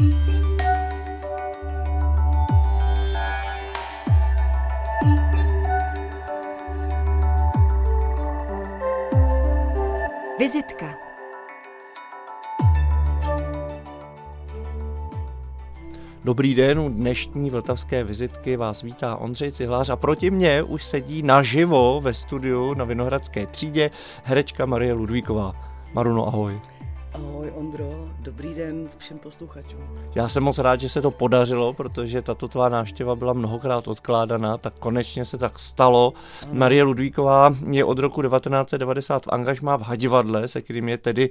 Vizitka Dobrý den, u dnešní vltavské vizitky vás vítá Ondřej Cihlář a proti mně už sedí naživo ve studiu na Vinohradské třídě herečka Marie Ludvíková. Maruno, ahoj. Ahoj Ondro, dobrý den všem posluchačům. Já jsem moc rád, že se to podařilo, protože tato tvá návštěva byla mnohokrát odkládaná, tak konečně se tak stalo. Ano. Marie Ludvíková je od roku 1990 v angažmá v Hadivadle, se kterým je tedy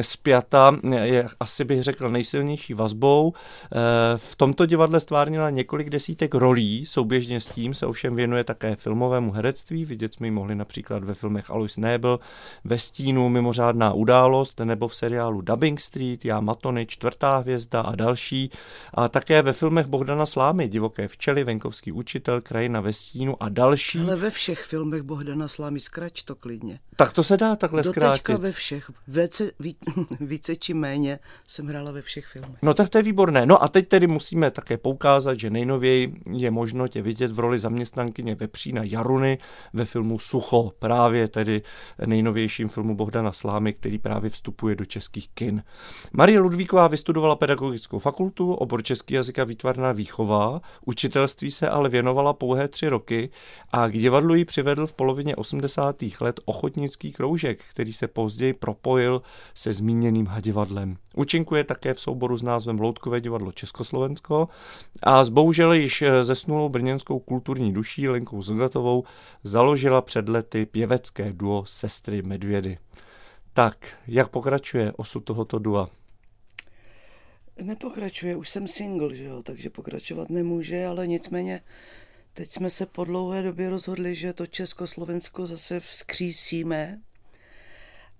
spjata, je asi bych řekl nejsilnější vazbou. Eh, v tomto divadle stvárnila několik desítek rolí, souběžně s tím se ovšem věnuje také filmovému herectví, vidět jsme ji mohli například ve filmech Alois Nebel, ve stínu Mimořádná událost nebo v seriálu Dubbing Street, Já Matony, Čtvrtá hvězda a další. A také ve filmech Bohdana Slámy, Divoké včely, Venkovský učitel, Krajina ve stínu a další. Ale ve všech filmech Bohdana Slámy zkrať to klidně. Tak to se dá takhle Do zkrátit. ve všech, více, ví, více či méně jsem hrála ve všech filmech. No tak to je výborné. No a teď tedy musíme také poukázat, že nejnověji je možno tě vidět v roli zaměstnankyně Vepřína Jaruny ve filmu Sucho, právě tedy nejnovějším filmu Bohdana Slámy, který právě vstupuje do českých kin. Marie Ludvíková vystudovala pedagogickou fakultu, obor český jazyka výtvarná výchova, učitelství se ale věnovala pouhé tři roky a k divadlu ji přivedl v polovině 80. let ochotnický kroužek, který se později propojil se zmíněným hadivadlem. Účinkuje také v souboru s názvem Loutkové divadlo Československo a s bohužel již zesnulou brněnskou kulturní duší Lenkou Zogatovou založila před lety pěvecké duo Sestry Medvědy. Tak, jak pokračuje osud tohoto dua? Nepokračuje, už jsem single, že jo, takže pokračovat nemůže, ale nicméně teď jsme se po dlouhé době rozhodli, že to Československo zase vzkřísíme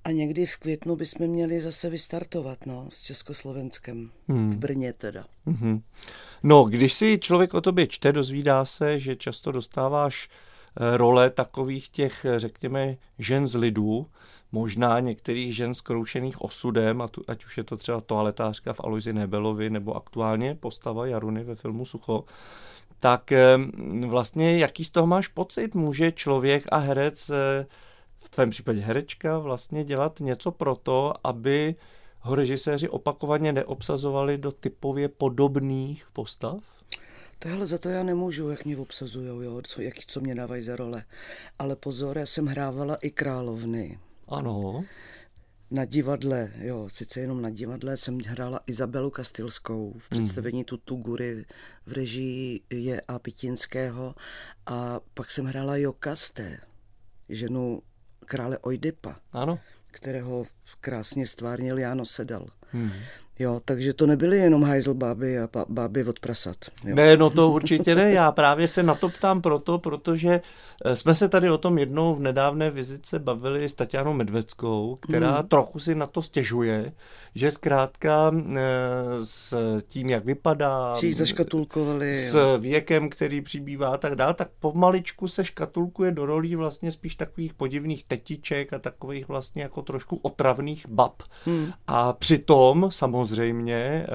a někdy v květnu bychom měli zase vystartovat, no, s Československem, hmm. v Brně teda. Hmm. No, když si člověk o tobě čte, dozvídá se, že často dostáváš role takových těch, řekněme, žen z lidu, možná některých žen skroušených osudem, a tu, ať už je to třeba toaletářka v Aloisi Nebelovi, nebo aktuálně postava Jaruny ve filmu Sucho, tak vlastně jaký z toho máš pocit? Může člověk a herec, v tvém případě herečka, vlastně dělat něco pro to, aby ho režiséři opakovaně neobsazovali do typově podobných postav? Tohle za to já nemůžu, jak mě obsazují, jo, co, jak, co mě dávají za role. Ale pozor, já jsem hrávala i královny. Ano. Na divadle, jo, sice jenom na divadle jsem hrála Izabelu Kastilskou v představení mm. Tutu Gury v režii je a Pitinského a pak jsem hrála Jokasté, ženu krále Oidipa, ano. kterého krásně stvárnil Jáno Sedal. Mm. Jo, takže to nebyly jenom hajzl báby a báby od prasat. Jo. Ne, no to určitě ne. Já právě se na to ptám proto, protože eh, jsme se tady o tom jednou v nedávné vizice bavili s Tatianou Medveckou, která hmm. trochu si na to stěžuje, že zkrátka eh, s tím, jak vypadá, zaškatulkovali, s jo. věkem, který přibývá a tak dál, tak pomaličku se škatulkuje do rolí vlastně spíš takových podivných tetiček a takových vlastně jako trošku otravných bab. Hmm. A přitom samozřejmě samozřejmě eh,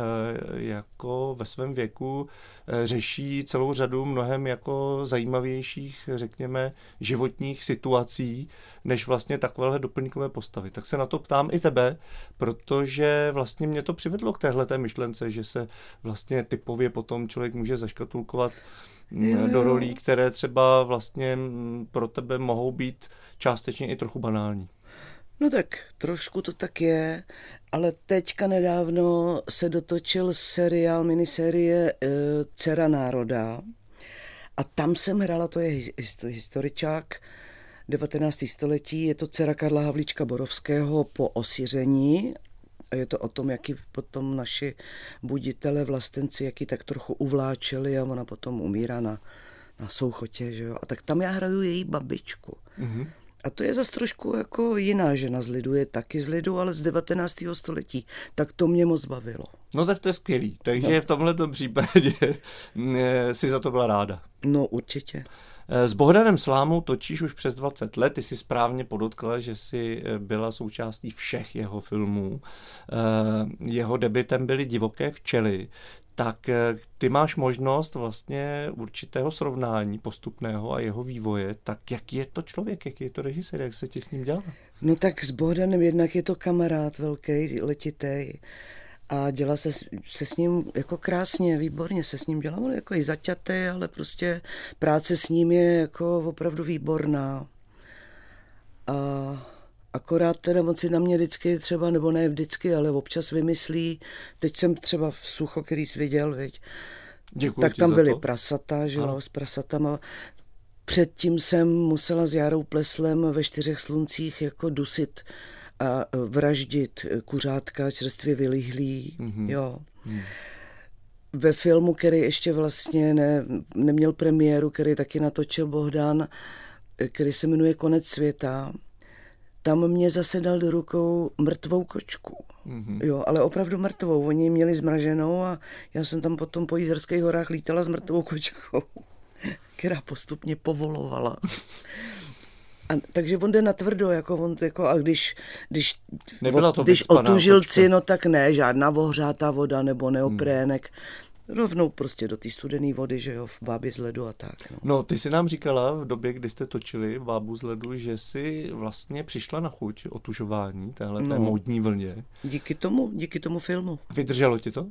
jako ve svém věku eh, řeší celou řadu mnohem jako zajímavějších, řekněme, životních situací, než vlastně takovéhle doplňkové postavy. Tak se na to ptám i tebe, protože vlastně mě to přivedlo k téhle myšlence, že se vlastně typově potom člověk může zaškatulkovat mm, do rolí, které třeba vlastně mm, pro tebe mohou být částečně i trochu banální. No tak trošku to tak je, ale teďka nedávno se dotočil seriál, miniserie e, Dcera národa a tam jsem hrála, to je historičák 19. století, je to dcera Karla Havlíčka Borovského po osiření a je to o tom, jaký potom naši buditele, vlastenci, jaký tak trochu uvláčeli a ona potom umírá na, na souchotě, že jo. A tak tam já hraju její babičku. Mm-hmm. A to je zase trošku jako jiná žena z lidu, je taky z lidu, ale z 19. století. Tak to mě moc bavilo. No tak to je skvělý. Takže no. v tomhle případě eh, si za to byla ráda. No určitě. Eh, s Bohdanem Slámou točíš už přes 20 let. Ty si správně podotkla, že jsi eh, byla součástí všech jeho filmů. Jeho debitem byly Divoké včely tak ty máš možnost vlastně určitého srovnání postupného a jeho vývoje. Tak jak je to člověk, jak je to režisér, jak se ti s ním dělá? No tak s Bohdanem jednak je to kamarád velký, letitý a dělá se, se s ním jako krásně, výborně se s ním dělá, on jako i zaťatý, ale prostě práce s ním je jako opravdu výborná. A akorát teda on si na mě vždycky třeba, nebo ne vždycky, ale občas vymyslí, teď jsem třeba v sucho, který jsi viděl, viď, Děkuji tak tam byly to. prasata, že jo, s prasatama. Předtím jsem musela s Jarou Pleslem ve čtyřech sluncích jako dusit a vraždit kuřátka čerstvě vylihlý, mm-hmm. jo. Mm. Ve filmu, který ještě vlastně ne, neměl premiéru, který taky natočil Bohdan, který se jmenuje Konec světa, tam mě zase dal do rukou mrtvou kočku. Mm-hmm. Jo, ale opravdu mrtvou. Oni ji měli zmraženou a já jsem tam potom po Jízerských horách lítala s mrtvou kočkou, která postupně povolovala. A, takže on jde na tvrdo, jako on, jako, a když, když, Nebyla to když otužilci, no tak ne, žádná ohřátá voda nebo neoprének. Hmm. Rovnou prostě do té studené vody, že jo, v bábě z ledu a tak. No. no, ty si nám říkala v době, kdy jste točili bábu z ledu, že si vlastně přišla na chuť otužování téhle no. módní vlně. Díky tomu, díky tomu filmu. Vydrželo ti to?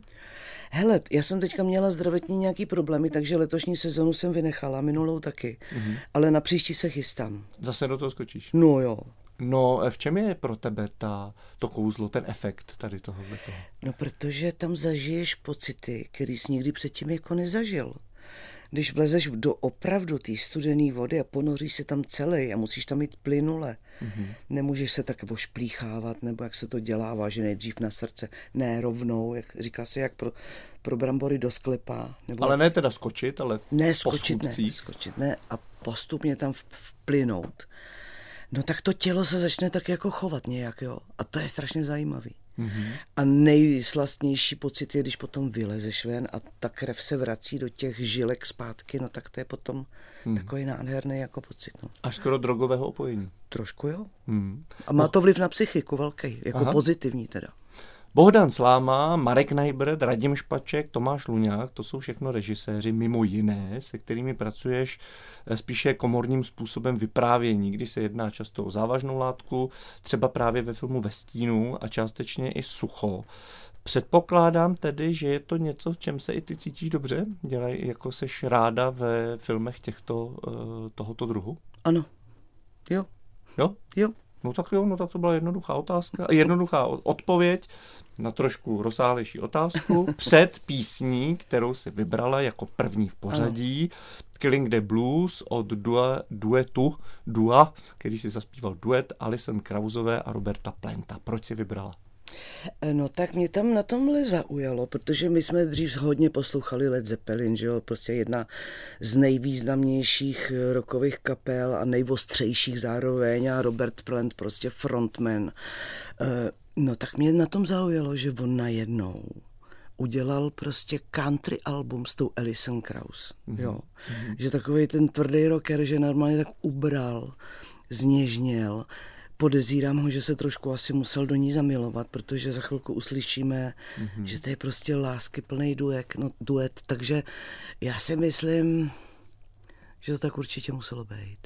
Hele, já jsem teďka měla zdravotní nějaký problémy, takže letošní sezonu jsem vynechala, minulou taky. Mm-hmm. Ale na příští se chystám. Zase do toho skočíš? No jo. No, v čem je pro tebe ta, to kouzlo, ten efekt tady toho? No, protože tam zažiješ pocity, který jsi nikdy předtím jako nezažil když vlezeš do opravdu té studené vody a ponoříš se tam celý a musíš tam mít plynule. Mm-hmm. Nemůžeš se tak vošplíchávat, nebo jak se to dělává, že nejdřív na srdce, ne rovnou, jak říká se, jak pro, pro brambory do sklepa. Nebo... Ale ne teda skočit, ale ne, skočit, ne, skočit ne a postupně tam vplynout. No tak to tělo se začne tak jako chovat nějak, jo. A to je strašně zajímavý. Mm-hmm. A nejslastnější pocit je, když potom vylezeš ven a ta krev se vrací do těch žilek zpátky, no tak to je potom mm. takový nádherný jako pocit. No. Až skoro drogového opojení. Trošku jo. Mm. A má no. to vliv na psychiku velký, jako Aha. pozitivní teda. Bohdan Sláma, Marek Najbrt, Radim Špaček, Tomáš Luňák, to jsou všechno režiséři, mimo jiné, se kterými pracuješ eh, spíše komorním způsobem vyprávění, kdy se jedná často o závažnou látku, třeba právě ve filmu Ve stínu a částečně i sucho. Předpokládám tedy, že je to něco, v čem se i ty cítíš dobře? Dělej, jako seš ráda ve filmech těchto, eh, tohoto druhu? Ano. Jo. Jo? Jo. No tak jo, no tak to byla jednoduchá otázka, jednoduchá odpověď na trošku rozsáhlejší otázku. Před písní, kterou si vybrala jako první v pořadí, ano. Killing the Blues od dua, duetu Dua, který si zaspíval duet Alison Krauzové a Roberta Plenta. Proč si vybrala? No tak mě tam na tomhle zaujalo, protože my jsme dřív hodně poslouchali Led Zeppelin, že jo, prostě jedna z nejvýznamnějších rokových kapel a nejvostřejších zároveň a Robert Plant prostě frontman. Eh, no tak mě na tom zaujalo, že on najednou udělal prostě country album s tou Alison Krauss, mm-hmm. jo. Mm-hmm. Že takový ten tvrdý rocker, že normálně tak ubral, zněžněl, podezírám ho, že se trošku asi musel do ní zamilovat, protože za chvilku uslyšíme, mm-hmm. že to je prostě lásky plný duet, no, duet, takže já si myslím, že to tak určitě muselo být.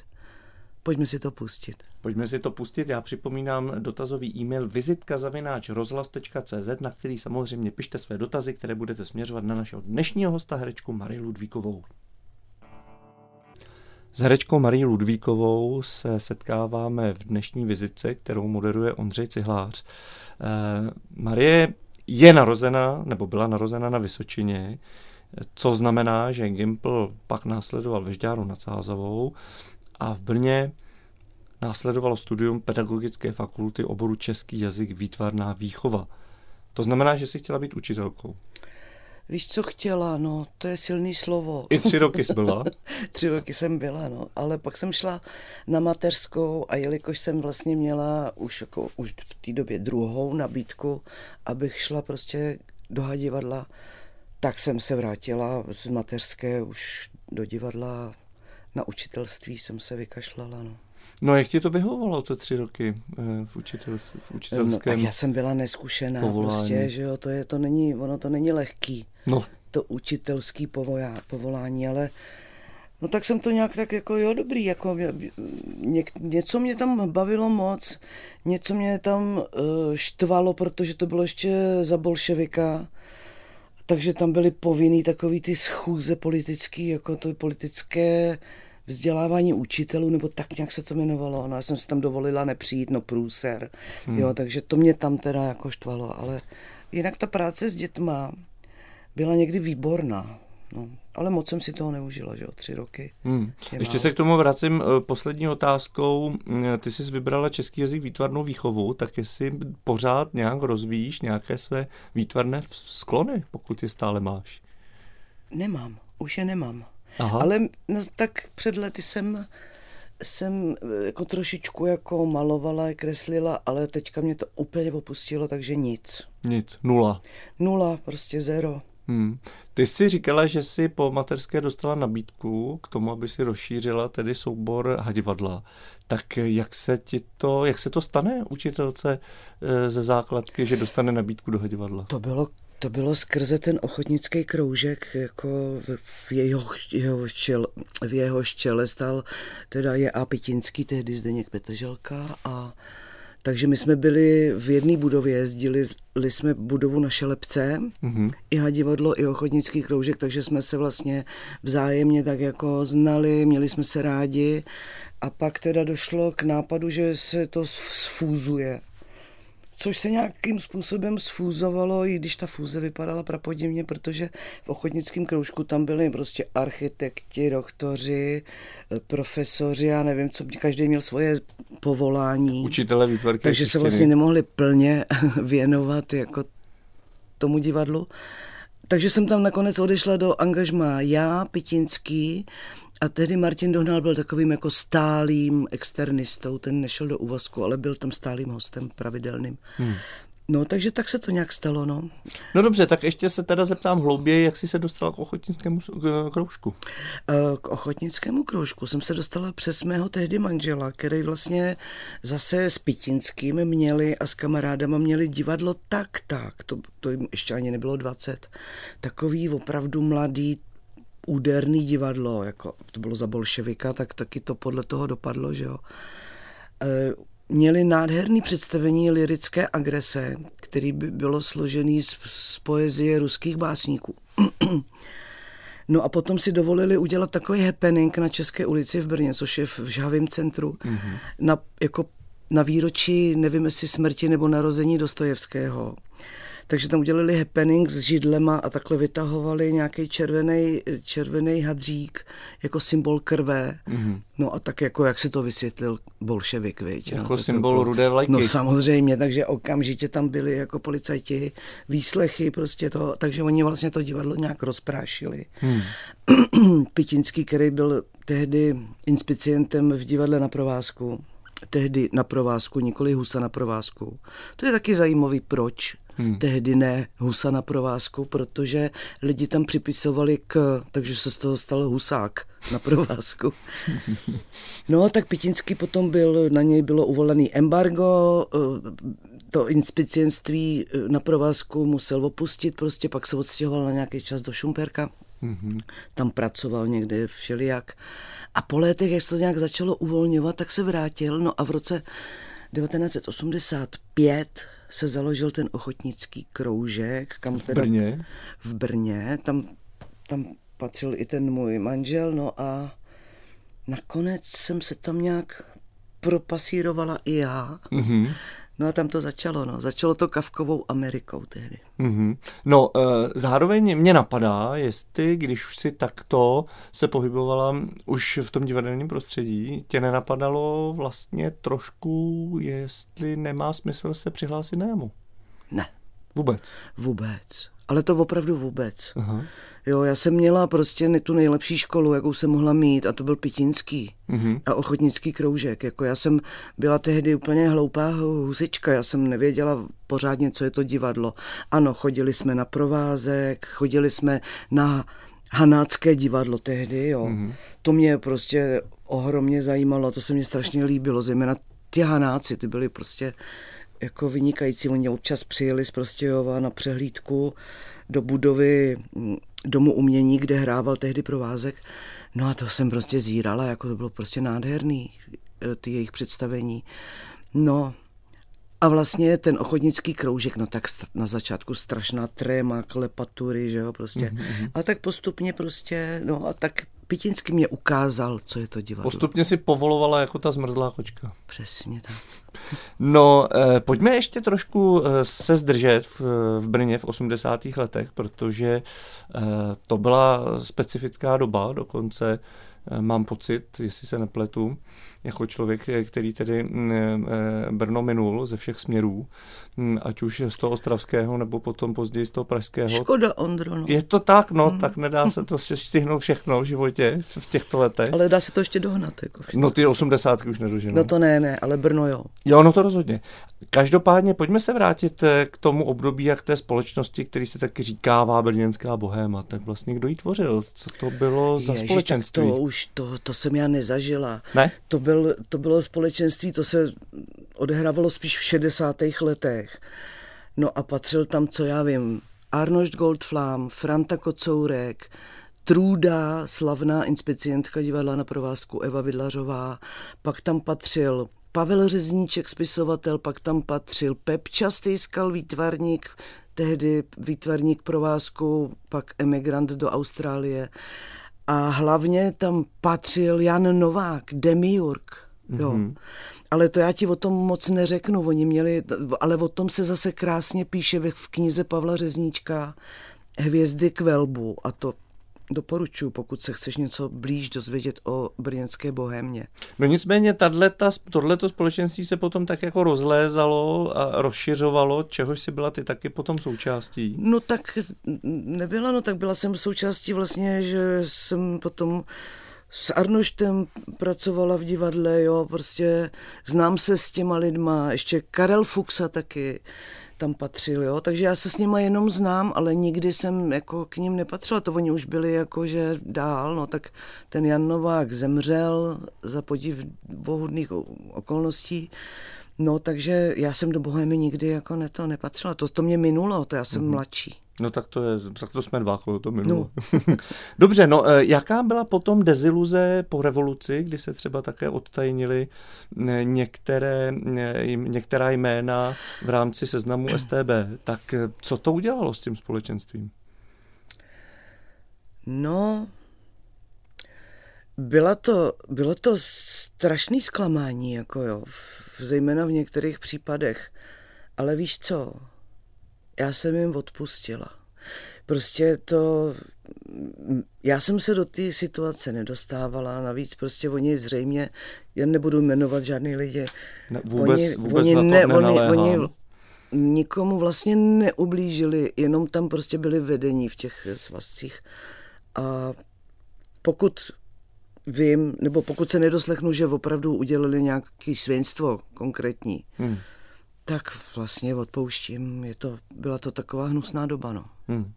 Pojďme si to pustit. Pojďme si to pustit. Já připomínám dotazový e-mail vizitka zavináč rozhlas.cz, na který samozřejmě pište své dotazy, které budete směřovat na našeho dnešního hosta herečku Marii Ludvíkovou. S herečkou Marí Ludvíkovou se setkáváme v dnešní vizitce, kterou moderuje Ondřej Cihlář. Eh, Marie je narozena, nebo byla narozena na Vysočině, co znamená, že Gimpl pak následoval ve Žďáru nad Sázavou a v Brně následovalo studium pedagogické fakulty oboru český jazyk výtvarná výchova. To znamená, že si chtěla být učitelkou. Víš, co chtěla, no, to je silný slovo. I tři roky jsi byla? tři roky jsem byla, no, ale pak jsem šla na mateřskou a jelikož jsem vlastně měla už, jako, už v té době druhou nabídku, abych šla prostě do divadla, tak jsem se vrátila z mateřské už do divadla na učitelství jsem se vykašlala. No. No jak ti to vyhovovalo to tři roky eh, v, učitel, v učitelském No, tak já jsem byla neskušená povolání. prostě, že jo, to, je, to není, ono to není lehký, No, to učitelský povolá, povolání, ale no tak jsem to nějak tak jako, jo, dobrý, jako ně, něco mě tam bavilo moc, něco mě tam uh, štvalo, protože to bylo ještě za bolševika, takže tam byly povinný takový ty schůze politický, jako to politické vzdělávání učitelů, nebo tak nějak se to jmenovalo. No, já jsem si tam dovolila nepřijít, no průser. Hmm. Jo, takže to mě tam teda jako štvalo, ale jinak ta práce s dětma byla někdy výborná. No, ale moc jsem si toho neužila, že jo, tři roky. Hmm. Ještě se k tomu vracím eh, poslední otázkou. Eh, ty jsi vybrala český jazyk výtvarnou výchovu, tak jestli pořád nějak rozvíjíš nějaké své výtvarné sklony, pokud je stále máš? Nemám, už je nemám. Aha. Ale no, tak před lety jsem, jsem eh, jako trošičku jako malovala, kreslila, ale teďka mě to úplně opustilo, takže nic. Nic, nula. Nula, prostě zero. Hmm. Ty jsi říkala, že jsi po materské dostala nabídku k tomu, aby si rozšířila tedy soubor hadivadla. Tak jak se ti to, jak se to stane učitelce eh, ze základky, že dostane nabídku do hadivadla? To bylo to bylo skrze ten ochotnický kroužek, jako v jeho, jeho čel, v jeho čele stál teda je A. Pitinský, tehdy Zdeněk Petrželka a takže my jsme byli v jedné budově, jezdili jsme budovu na Šelepce, mm-hmm. i hadivadlo, i ochotnický kroužek, takže jsme se vlastně vzájemně tak jako znali, měli jsme se rádi a pak teda došlo k nápadu, že se to sfúzuje což se nějakým způsobem sfúzovalo, i když ta fúze vypadala prapodivně, protože v ochotnickém kroužku tam byli prostě architekti, doktoři, profesoři, já nevím, co každý měl svoje povolání. Učitele výtvarky. Takže se vlastně nemohli plně věnovat jako tomu divadlu. Takže jsem tam nakonec odešla do angažma já, Pitinský, a tehdy Martin Dohnal byl takovým jako stálým externistou, ten nešel do úvazku, ale byl tam stálým hostem pravidelným. Hmm. No, takže tak se to nějak stalo, no. No dobře, tak ještě se teda zeptám hlouběji, jak jsi se dostala k ochotnickému kroužku? Eh, k ochotnickému kroužku jsem se dostala přes mého tehdy manžela, který vlastně zase s Pitinským měli a s kamarádama měli divadlo tak, tak, to, to jim ještě ani nebylo 20, takový opravdu mladý, úderný divadlo, jako to bylo za bolševika, tak taky to podle toho dopadlo, že jo. E, měli nádherný představení lirické agrese, který by bylo složený z, z poezie ruských básníků. No a potom si dovolili udělat takový happening na České ulici v Brně, což je v Žhavém centru, mm-hmm. na, jako na výročí, nevím jestli smrti nebo narození Dostojevského takže tam udělali happening s židlema a takhle vytahovali nějaký červený, červený hadřík jako symbol krve. Mm-hmm. No a tak jako, jak se to vysvětlil bolševik, viď? Jako no, symbol jako, rudé vlajky. No samozřejmě, takže okamžitě tam byli jako policajti, výslechy prostě to, takže oni vlastně to divadlo nějak rozprášili. Hmm. Pitinský, který byl tehdy inspicientem v divadle na provázku, tehdy na provázku, nikoli Husa na provázku. To je taky zajímavý, proč hmm. tehdy ne Husa na provázku, protože lidi tam připisovali k, takže se z toho stal Husák na provázku. No, tak Pitinský potom byl, na něj bylo uvolený embargo, eh, to inspicienství eh, na provázku musel opustit, prostě pak se odstěhoval na nějaký čas do Šumperka. Mm-hmm. Tam pracoval někde všelijak. A po letech, jak se to nějak začalo uvolňovat, tak se vrátil. No a v roce 1985 se založil ten ochotnický kroužek. Kam v Brně? v Brně. Tam, tam patřil i ten můj manžel. No a nakonec jsem se tam nějak propasírovala i já. Mm-hmm. No a tam to začalo, no. Začalo to Kavkovou Amerikou tehdy. Mm-hmm. No, e, zároveň mě napadá, jestli, když už si takto se pohybovala už v tom divadelním prostředí, tě nenapadalo vlastně trošku, jestli nemá smysl se přihlásit na jamu? Ne. Vůbec? Vůbec. Ale to opravdu vůbec. Aha. Jo, já jsem měla prostě tu nejlepší školu, jakou jsem mohla mít a to byl Pitinský mm-hmm. a ochotnický kroužek. Jako já jsem byla tehdy úplně hloupá husička, já jsem nevěděla pořádně, co je to divadlo. Ano, chodili jsme na provázek, chodili jsme na Hanácké divadlo tehdy, jo. Mm-hmm. To mě prostě ohromně zajímalo, to se mě strašně líbilo, zejména ty Hanáci, ty byly prostě jako vynikající. Oni občas přijeli z Prostějova na přehlídku do budovy mm, Domu umění, kde hrával tehdy provázek. No a to jsem prostě zírala, jako to bylo prostě nádherný, eh, ty jejich představení. No a vlastně ten ochotnický kroužek, no tak na začátku strašná tréma, klepatury, že jo, prostě. Mm-hmm. A tak postupně prostě, no a tak Pitinský mě ukázal, co je to divadlo. Postupně si povolovala jako ta zmrzlá kočka. Přesně tak. No, eh, pojďme ještě trošku eh, se zdržet v, v Brně v 80. letech, protože eh, to byla specifická doba, dokonce eh, mám pocit, jestli se nepletu, jako člověk, který tedy mm, eh, Brno minul ze všech směrů, mm, ať už z toho ostravského, nebo potom později z toho pražského. Škoda, Ondro. No. Je to tak, no, hmm. tak nedá se to stihnout všechno v životě v těchto letech. Ale dá se to ještě dohnat. Jako no ty osmdesátky už nedoženou. No to ne, ne, ale Brno jo. Jo, no to rozhodně. Každopádně pojďme se vrátit eh, k tomu období, jak té společnosti, který se taky říkává brněnská bohéma. Tak vlastně kdo ji tvořil? Co to bylo za Ježiš, společenství? to už, to, to jsem já nezažila. Ne? To byl byl, to bylo společenství, to se odehrávalo spíš v 60. letech. No a patřil tam, co já vím, Arnošt Goldflam, Franta Kocourek, Trůda, slavná inspicientka divadla na provázku Eva Vidlařová, pak tam patřil Pavel Řezníček, spisovatel, pak tam patřil Pep Častýskal, výtvarník, tehdy výtvarník provázku, pak emigrant do Austrálie. A hlavně tam patřil Jan Novák, Demiurg. Jo. Mm-hmm. Ale to já ti o tom moc neřeknu. Oni měli, ale o tom se zase krásně píše v knize Pavla Řezníčka Hvězdy k velbu. A to doporučuji, pokud se chceš něco blíž dozvědět o brněnské bohémě. No nicméně tohleto společenství se potom tak jako rozlézalo a rozšiřovalo, čehož si byla ty taky potom součástí? No tak nebyla, no tak byla jsem součástí vlastně, že jsem potom s Arnoštem pracovala v divadle, jo, prostě znám se s těma lidma, ještě Karel Fuxa taky, tam patřil, jo. Takže já se s nima jenom znám, ale nikdy jsem jako k ním nepatřila. To oni už byli jako, že dál, no tak ten Jan Novák zemřel za podiv bohudných okolností. No, takže já jsem do Bohemy nikdy jako ne to nepatřila. To, to mě minulo, to já jsem mm-hmm. mladší. No tak to, je, tak to jsme dva, to minulo. No. Dobře, no e, jaká byla potom deziluze po revoluci, kdy se třeba také odtajnili některé, některá jména v rámci seznamu STB, tak co to udělalo s tím společenstvím? No, byla to, bylo to strašný zklamání, jako jo, zejména v některých případech. Ale víš co, já jsem jim odpustila. Prostě to, já jsem se do té situace nedostávala, navíc prostě oni zřejmě, já nebudu jmenovat žádný lidi, ne, vůbec, oni, vůbec oni, ne, oni, oni nikomu vlastně neublížili, jenom tam prostě byli vedení v těch svazcích. A pokud vím, nebo pokud se nedoslechnu, že opravdu udělali nějaké svěnstvo konkrétní, hmm tak vlastně odpouštím. Je to, byla to taková hnusná doba. No. Hmm.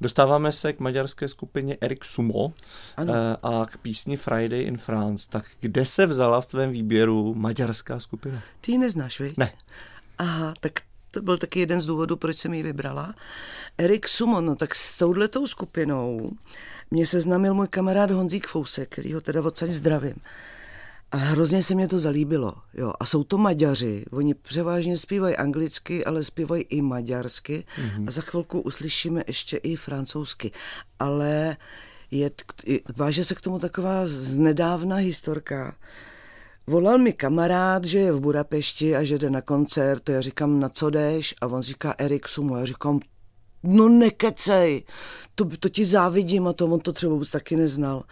Dostáváme se k maďarské skupině Erik Sumo ano. Eh, a k písni Friday in France. Tak kde se vzala v tvém výběru maďarská skupina? Ty ji neznáš, viď? Ne. Aha, tak to byl taky jeden z důvodů, proč jsem ji vybrala. Erik Sumo, no tak s touhletou skupinou mě seznámil můj kamarád Honzík Fousek, který ho teda odsaď zdravím. A hrozně se mě to zalíbilo. Jo. A jsou to Maďaři. Oni převážně zpívají anglicky, ale zpívají i maďarsky. Mm-hmm. A za chvilku uslyšíme ještě i francouzsky. Ale je, váže se k tomu taková znedávna historka. Volal mi kamarád, že je v Budapešti a že jde na koncert. Já říkám, na co jdeš? A on říká Erik Sumo. Já říkám, no nekecej, to, to ti závidím a to on to třeba vůbec taky neznal.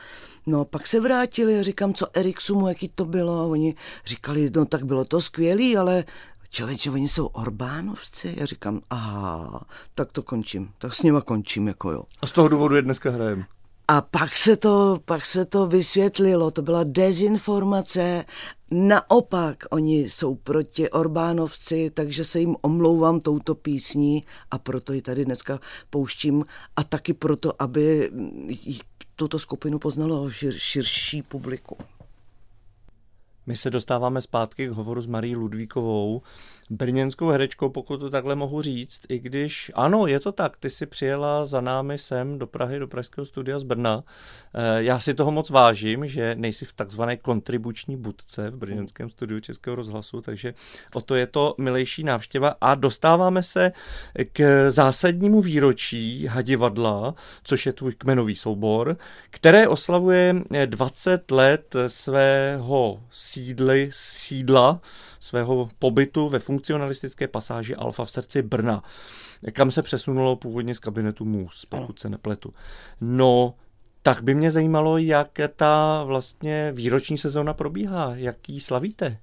No pak se vrátili a říkám, co Erik Sumu, jaký to bylo a oni říkali, no tak bylo to skvělý, ale člověče, oni jsou Orbánovci? Já říkám, aha, tak to končím, tak s nima končím, jako jo. A z toho důvodu je dneska hrajeme. A pak se, to, pak se to vysvětlilo, to byla dezinformace, naopak oni jsou proti Orbánovci, takže se jim omlouvám touto písní a proto ji tady dneska pouštím. A taky proto, aby tuto skupinu poznalo šir, širší publiku. My se dostáváme zpátky k hovoru s Marí Ludvíkovou, brněnskou herečkou, pokud to takhle mohu říct, i když, ano, je to tak, ty si přijela za námi sem do Prahy, do Pražského studia z Brna. Eh, já si toho moc vážím, že nejsi v takzvané kontribuční budce v brněnském studiu Českého rozhlasu, takže o to je to milejší návštěva a dostáváme se k zásadnímu výročí Hadivadla, což je tvůj kmenový soubor, které oslavuje 20 let svého sídly, sídla, svého pobytu ve funkcionalistické pasáži Alfa v srdci Brna, kam se přesunulo původně z kabinetu MUS, pokud se nepletu. No, tak by mě zajímalo, jak ta vlastně výroční sezóna probíhá, jaký slavíte?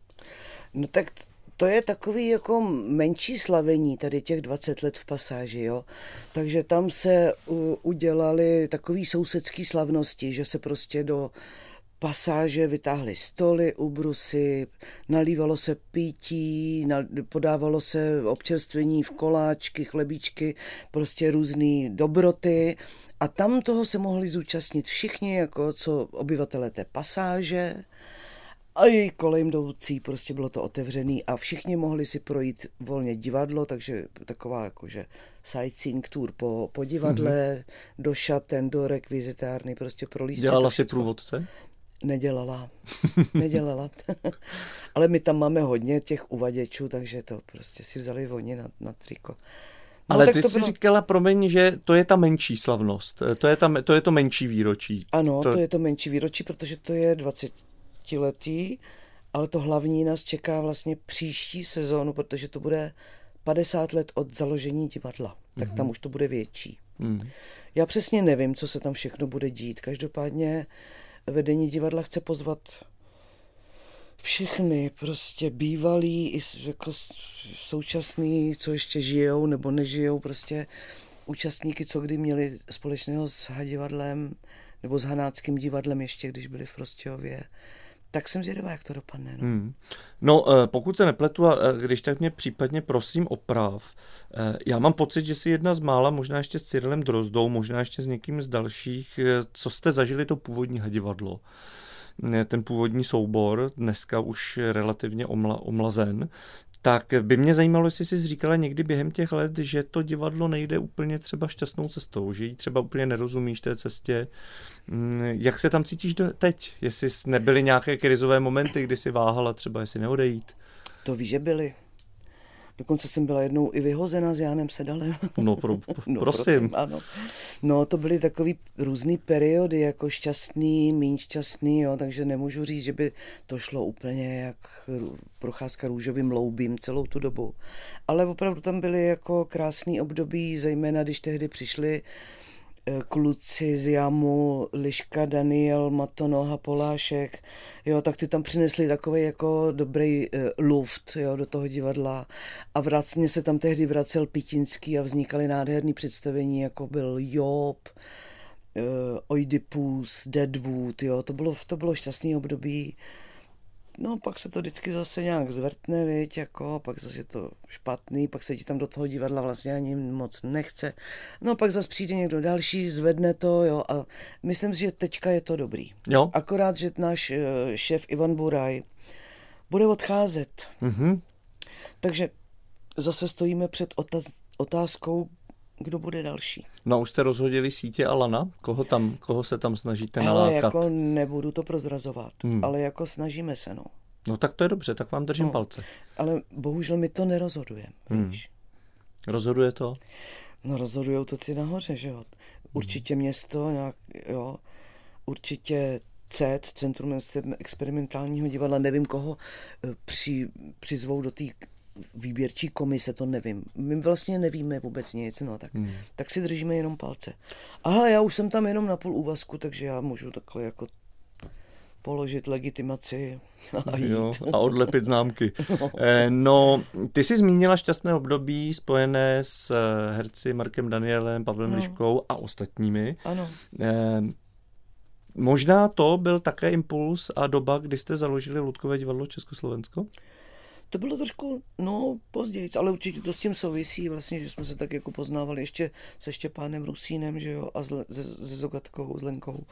No tak to je takový jako menší slavení tady těch 20 let v pasáži, jo. Takže tam se udělali takový sousedský slavnosti, že se prostě do pasáže vytáhli stoly, ubrusy, nalívalo se pití, podávalo se občerstvení v koláčky, chlebíčky, prostě různé dobroty. A tam toho se mohli zúčastnit všichni, jako co obyvatele té pasáže a její kolem jdoucí, prostě bylo to otevřený a všichni mohli si projít volně divadlo, takže taková jakože sightseeing tour po, po divadle, mm-hmm. do šaten, do rekvizitárny, prostě pro lístky. Dělala si průvodce? Nedělala. Nedělala. Ale my tam máme hodně těch uvaděčů, takže to prostě si vzali oni na, na triko. No, Ale ty jsi bylo... říkala, promiň, že to je ta menší slavnost, to je, ta, to je to menší výročí. Ano, to... to je to menší výročí, protože to je 20 letý, ale to hlavní nás čeká vlastně příští sezónu, protože to bude 50 let od založení divadla, tak mm-hmm. tam už to bude větší. Mm. Já přesně nevím, co se tam všechno bude dít. Každopádně vedení divadla chce pozvat všechny, prostě bývalí i jako současný, co ještě žijou nebo nežijou, prostě účastníky, co kdy měli společného s Hadivadlem nebo s Hanáckým divadlem ještě, když byli v Prostějově. Tak jsem zvědavá, jak to dopadne. No. Hmm. no, eh, pokud se nepletu, a eh, když tak mě případně prosím oprav, eh, já mám pocit, že jsi jedna z mála, možná ještě s Cyrilem Drozdou, možná ještě s někým z dalších, co jste zažili to původní hadivadlo ten původní soubor, dneska už relativně omla, omlazen, tak by mě zajímalo, jestli jsi říkala někdy během těch let, že to divadlo nejde úplně třeba šťastnou cestou, že jí třeba úplně nerozumíš té cestě. Mm, jak se tam cítíš teď? Jestli nebyly nějaké krizové momenty, kdy si váhala třeba, jestli neodejít? To víš, že byly. Dokonce jsem byla jednou i vyhozena s Jánem Sedalem. No, pro, no prosím. prosím. Ano. No, to byly takový různý periody, jako šťastný, méně šťastný, jo, takže nemůžu říct, že by to šlo úplně jak procházka růžovým loubím celou tu dobu. Ale opravdu tam byly jako krásný období, zejména když tehdy přišli Eh, kluci z Jamu, Liška, Daniel, Matonoha, Polášek, jo, tak ty tam přinesli takový jako dobrý uh, luft, jo, do toho divadla. A vracně se tam tehdy vracel Pitinský a vznikaly nádherné představení, jako byl Job, uh, Oidipus, Deadwood, jo, to bylo, to bylo šťastný období, No, pak se to vždycky zase nějak zvrtne, viď, jako, pak zase je to špatný, pak se ti tam do toho divadla vlastně ani moc nechce. No, pak zase přijde někdo další, zvedne to, jo, a myslím si, že teďka je to dobrý. Jo. Akorát, že náš uh, šéf Ivan Buraj bude odcházet. Mm-hmm. Takže zase stojíme před otaz- otázkou, kdo bude další. No už jste rozhodili sítě Alana? Koho, tam, koho se tam snažíte ale nalákat? jako nebudu to prozrazovat, hmm. ale jako snažíme se, no. No tak to je dobře, tak vám držím no, palce. Ale bohužel my to nerozhodujeme, hmm. Rozhoduje to? No rozhodují to ty nahoře, že jo. Určitě hmm. město, nějak, jo, určitě CET, Centrum experimentálního divadla, nevím, koho eh, při, přizvou do té výběrčí komise, to nevím. My vlastně nevíme vůbec nic, no tak, hmm. tak si držíme jenom palce. Aha, já už jsem tam jenom na půl úvazku, takže já můžu takhle jako položit legitimaci a jít. Jo, a odlepit známky. No. No, ty jsi zmínila šťastné období spojené s eh, herci Markem Danielem, Pavlem no. Liškou a ostatními. Ano. Eh, možná to byl také impuls a doba, kdy jste založili Ludkové divadlo Československo? To bylo trošku, no, později, ale určitě to s tím souvisí vlastně, že jsme se tak jako poznávali ještě se Štěpánem Rusínem, že jo, a se, se Zogatkou, s Lenkou.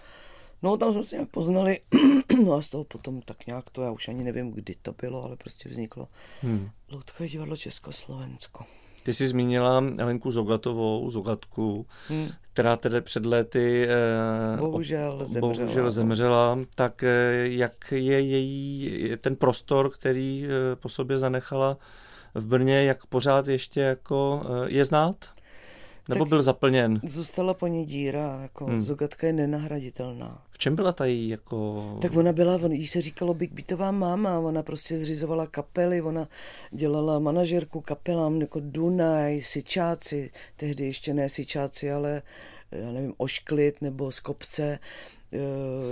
No, tam jsme se nějak poznali, no a z toho potom tak nějak to, já už ani nevím, kdy to bylo, ale prostě vzniklo hmm. Ludkové divadlo Československo. Ty jsi zmínila Elenku Zogatovou, Zogatku, hmm. která tedy před lety eh, bohužel zemřela. Bohužel zemřela. Tak eh, jak je její ten prostor, který eh, po sobě zanechala v Brně, jak pořád ještě jako je znát? Nebo tak byl zaplněn? Zůstala po ní díra, jako hmm. Zogatka je nenahraditelná. V čem byla ta její jako... Tak ona byla, jí se říkalo Big Beatová máma, ona prostě zřizovala kapely, ona dělala manažerku kapelám jako Dunaj, Sičáci, tehdy ještě ne Sičáci, ale já nevím, Ošklit nebo Skopce. E,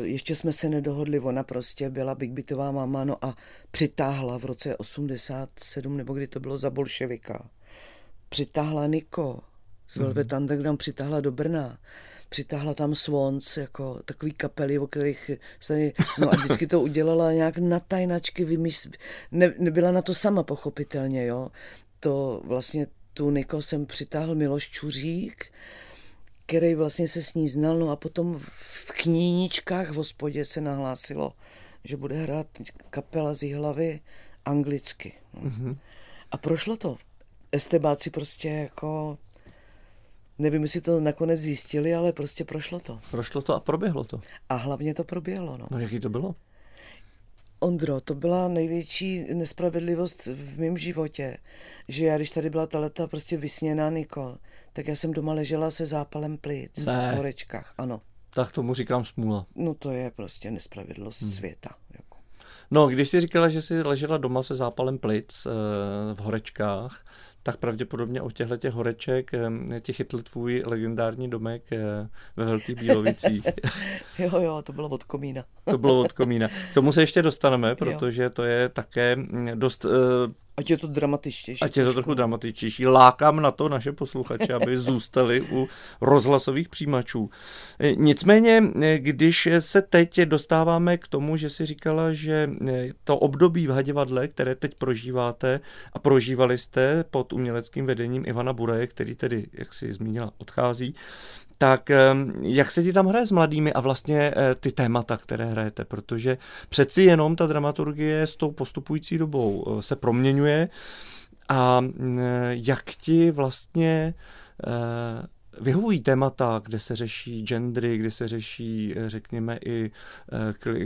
ještě jsme se nedohodli, ona prostě byla Big Beatová máma, no a přitáhla v roce 87, nebo kdy to bylo za bolševika. Přitáhla Niko, z Velvet mm-hmm. Underground přitáhla do Brna. Přitáhla tam Swans, jako takový kapely, o kterých tady, no a vždycky to udělala nějak na tajnačky, vymysl, ne, nebyla na to sama pochopitelně, jo. To vlastně tu Niko jsem přitáhl Miloš Čuřík, který vlastně se s ní znal, no a potom v kníničkách v hospodě se nahlásilo, že bude hrát kapela z hlavy anglicky. Mm-hmm. A prošlo to. Estebáci prostě jako Nevím, jestli to nakonec zjistili, ale prostě prošlo to. Prošlo to a proběhlo to. A hlavně to proběhlo. No, no jaký to bylo? Ondro, to byla největší nespravedlivost v mém životě, že já, když tady byla ta leta prostě vysněná Niko, tak já jsem doma ležela se zápalem plic ne. v horečkách, ano. Tak tomu říkám smůla. No to je prostě nespravedlnost hmm. světa. Jako. No, když jsi říkala, že jsi ležela doma se zápalem plic e, v horečkách, tak pravděpodobně od těchto těch horeček ti chytl tvůj legendární domek eh, ve Velkých Bílovicích. jo, jo, to bylo od komína. to bylo od komína. K tomu se ještě dostaneme, protože to je také mm, dost eh, Ať je to dramatičtější. Ať je to trochu dramatičtější. Lákám na to naše posluchače, aby zůstali u rozhlasových přijímačů. E, nicméně, e, když se teď dostáváme k tomu, že si říkala, že e, to období v Hadivadle, které teď prožíváte a prožívali jste pod uměleckým vedením Ivana Buraje, který tedy, jak si zmínila, odchází, tak jak se ti tam hraje s mladými a vlastně eh, ty témata, které hrajete, protože přeci jenom ta dramaturgie s tou postupující dobou eh, se proměňuje a mm, jak ti vlastně eh, vyhovují témata, kde se řeší gendry, kde se řeší, řekněme, i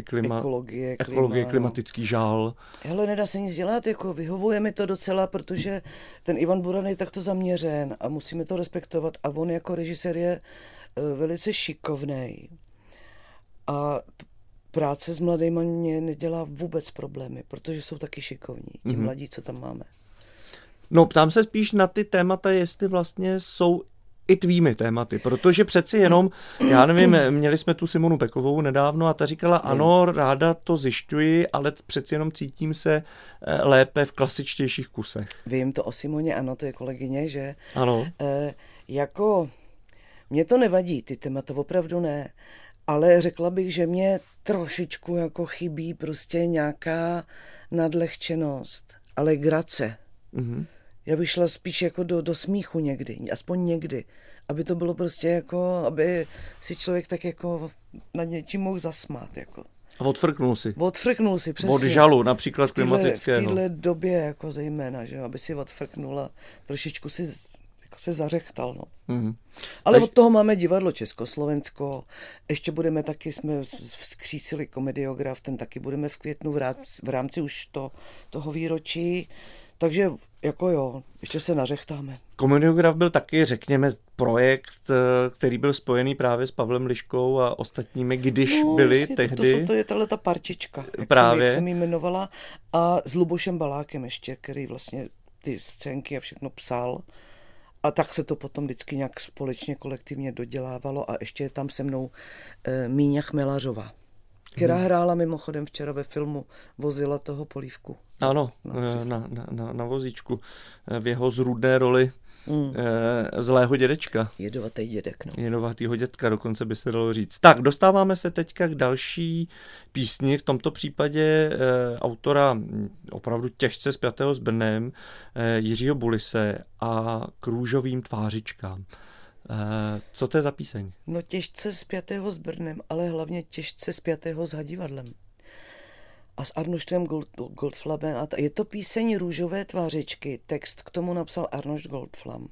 klima, ekologie, klima, ekologie no. klimatický žál. Hele, nedá se nic dělat, jako vyhovuje mi to docela, protože ten Ivan Buran je takto zaměřen a musíme to respektovat a on jako režisér je e, velice šikovný. A práce s mladými mě nedělá vůbec problémy, protože jsou taky šikovní, ti mm-hmm. mladí, co tam máme. No, ptám se spíš na ty témata, jestli vlastně jsou i tvými tématy, protože přeci jenom, já nevím, měli jsme tu Simonu Pekovou nedávno a ta říkala, ano, ráda to zjišťuji, ale přeci jenom cítím se eh, lépe v klasičtějších kusech. Vím to o Simoně, ano, to je kolegyně, že? Ano. E, jako, mě to nevadí, ty témata opravdu ne, ale řekla bych, že mě trošičku jako chybí prostě nějaká nadlehčenost, ale grace. Mm-hmm já bych šla spíš jako do, do smíchu někdy, aspoň někdy, aby to bylo prostě jako, aby si člověk tak jako nad něčím mohl zasmát, jako. A odfrknul si. Odfrknul si, přesně. Od žalu, například klimatického. V téhle době jako zejména, že aby si odfrknul a trošičku si jako se zařechtal, no. Mm-hmm. Ale Takže... od toho máme divadlo Československo, ještě budeme taky, jsme vzkřísili komediograf, ten taky budeme v květnu v rámci, v rámci už to, toho výročí, takže jako jo, ještě se nařechtáme. Komediograf byl taky, řekněme, projekt, eh, který byl spojený právě s Pavlem Liškou a ostatními, když no, byli jasně, tehdy. To, to, to je tahle ta partička, jak právě. Jsem, jak jsem ji jmenovala. A s Lubošem Balákem ještě, který vlastně ty scénky a všechno psal. A tak se to potom vždycky nějak společně, kolektivně dodělávalo. A ještě je tam se mnou e, Míňa Chmelařová která hmm. hrála mimochodem včera ve filmu Vozila toho polívku. Ano, na, na, na, na, na vozíčku. V jeho zrudné roli mm. zlého dědečka. Jedovatý dědek, no. Jedovatýho dědka, dokonce by se dalo říct. Tak, dostáváme se teďka k další písni, v tomto případě e, autora opravdu těžce zpětého s Brnem, e, Jiřího Bulise a Krůžovým tvářičkám. Co to je za píseň? No těžce zpětého s Brnem, ale hlavně těžce zpětého s Hadivadlem a s Arnoštem Gold, Goldflamem. A je to píseň Růžové tvářičky. Text k tomu napsal Arnošt Goldflam.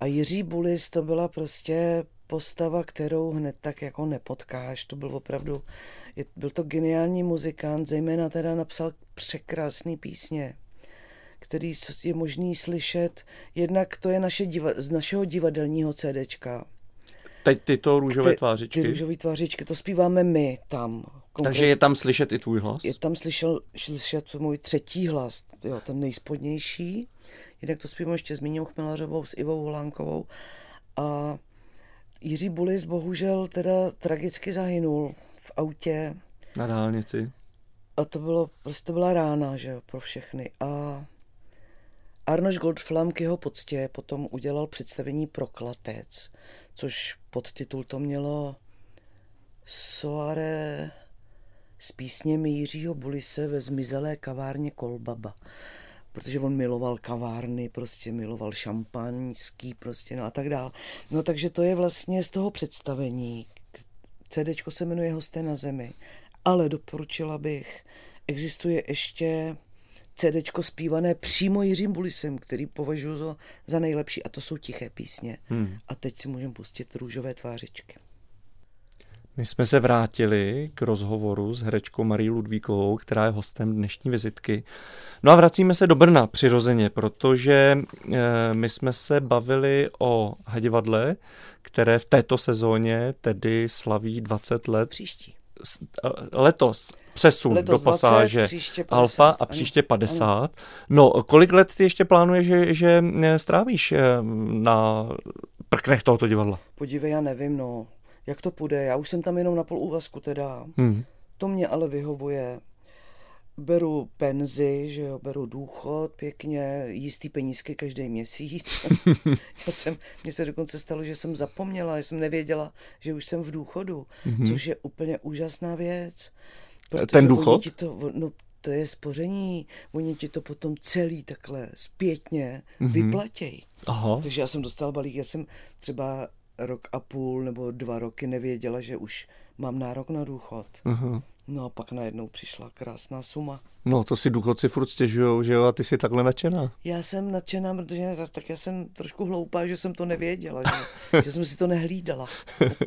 A Jiří Bulis to byla prostě postava, kterou hned tak jako nepotkáš. To byl opravdu, byl to geniální muzikant, zejména teda napsal překrásný písně, který je možný slyšet. Jednak to je naše diva, z našeho divadelního CDčka. Teď tyto růžové ty, tvářičky? Ty růžové tvářičky, to zpíváme my tam. Konkrét... Takže je tam slyšet i tvůj hlas? Je tam slyšel, slyšet můj třetí hlas, jo, ten nejspodnější. Jinak to zpívám ještě s Míňou Chmelařovou, s Ivou Volánkovou. A Jiří Bulis bohužel teda tragicky zahynul v autě. Na dálnici. A to bylo, prostě to byla rána, že jo, pro všechny. A Arnoš Goldflam k jeho poctě potom udělal představení Proklatec, což podtitul to mělo Soare s písněmi Jiřího Bulise ve zmizelé kavárně Kolbaba. Protože on miloval kavárny, prostě miloval šampaňský prostě, no a tak dál. No takže to je vlastně z toho představení. CDčko se jmenuje Hosté na zemi, ale doporučila bych, existuje ještě CDčko zpívané přímo Jiřím Bulisem, který považuji za, za nejlepší a to jsou tiché písně. Hmm. A teď si můžeme pustit růžové tvářičky. My jsme se vrátili k rozhovoru s herečkou Marí Ludvíkovou, která je hostem dnešní vizitky. No a vracíme se do Brna přirozeně, protože e, my jsme se bavili o Hadivadle, které v této sezóně tedy slaví 20 let. Příští. Eh, letos přesun Letos do pasáže 20, Alfa a příště 50. Ano. No, kolik let ty ještě plánuješ, že, že eh, strávíš na prknech tohoto divadla? Podívej, já nevím, no jak to půjde. Já už jsem tam jenom na půl úvazku teda. Hmm. To mě ale vyhovuje. Beru penzi, že jo, beru důchod pěkně, jistý penízky každý měsíc. Já jsem, mně se dokonce stalo, že jsem zapomněla, že jsem nevěděla, že už jsem v důchodu, hmm. což je úplně úžasná věc. Ten důchod? To, no, to je spoření, oni ti to potom celý takhle zpětně mm-hmm. vyplatějí. Aha. Takže já jsem dostal balík, já jsem třeba rok a půl nebo dva roky nevěděla, že už mám nárok na důchod. Uh-huh. No a pak najednou přišla krásná suma. No, to si důchodci furt stěžujou, že jo, a ty jsi takhle nadšená. Já jsem nadšená, protože tak já jsem trošku hloupá, že jsem to nevěděla, že, že jsem si to nehlídala.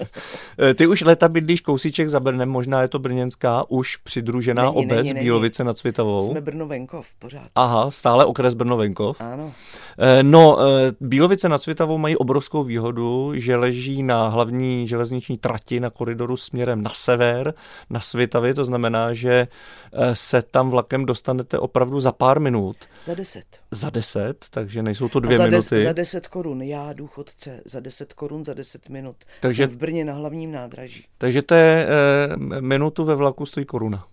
ty už leta bydlíš kousíček za Brnem, možná je to brněnská, už přidružená není, obec není, není. Bílovice nad Cvitovou. Jsme Brno-Venkov, pořád. Aha, stále okres Brno-Venkov. Ano. Eh, no, eh, Bílovice nad Cvitovou mají obrovskou výhodu, že leží na hlavní železniční trati na koridoru směrem na sever, na Svitavě, to znamená, že eh, se tam vlak vlakem dostanete opravdu za pár minut. Za deset. Za deset, takže nejsou to dvě za minuty. Des, za deset korun, já důchodce, za deset korun za deset minut. Takže, Jsem v Brně na hlavním nádraží. Takže to je e, minutu ve vlaku stojí koruna.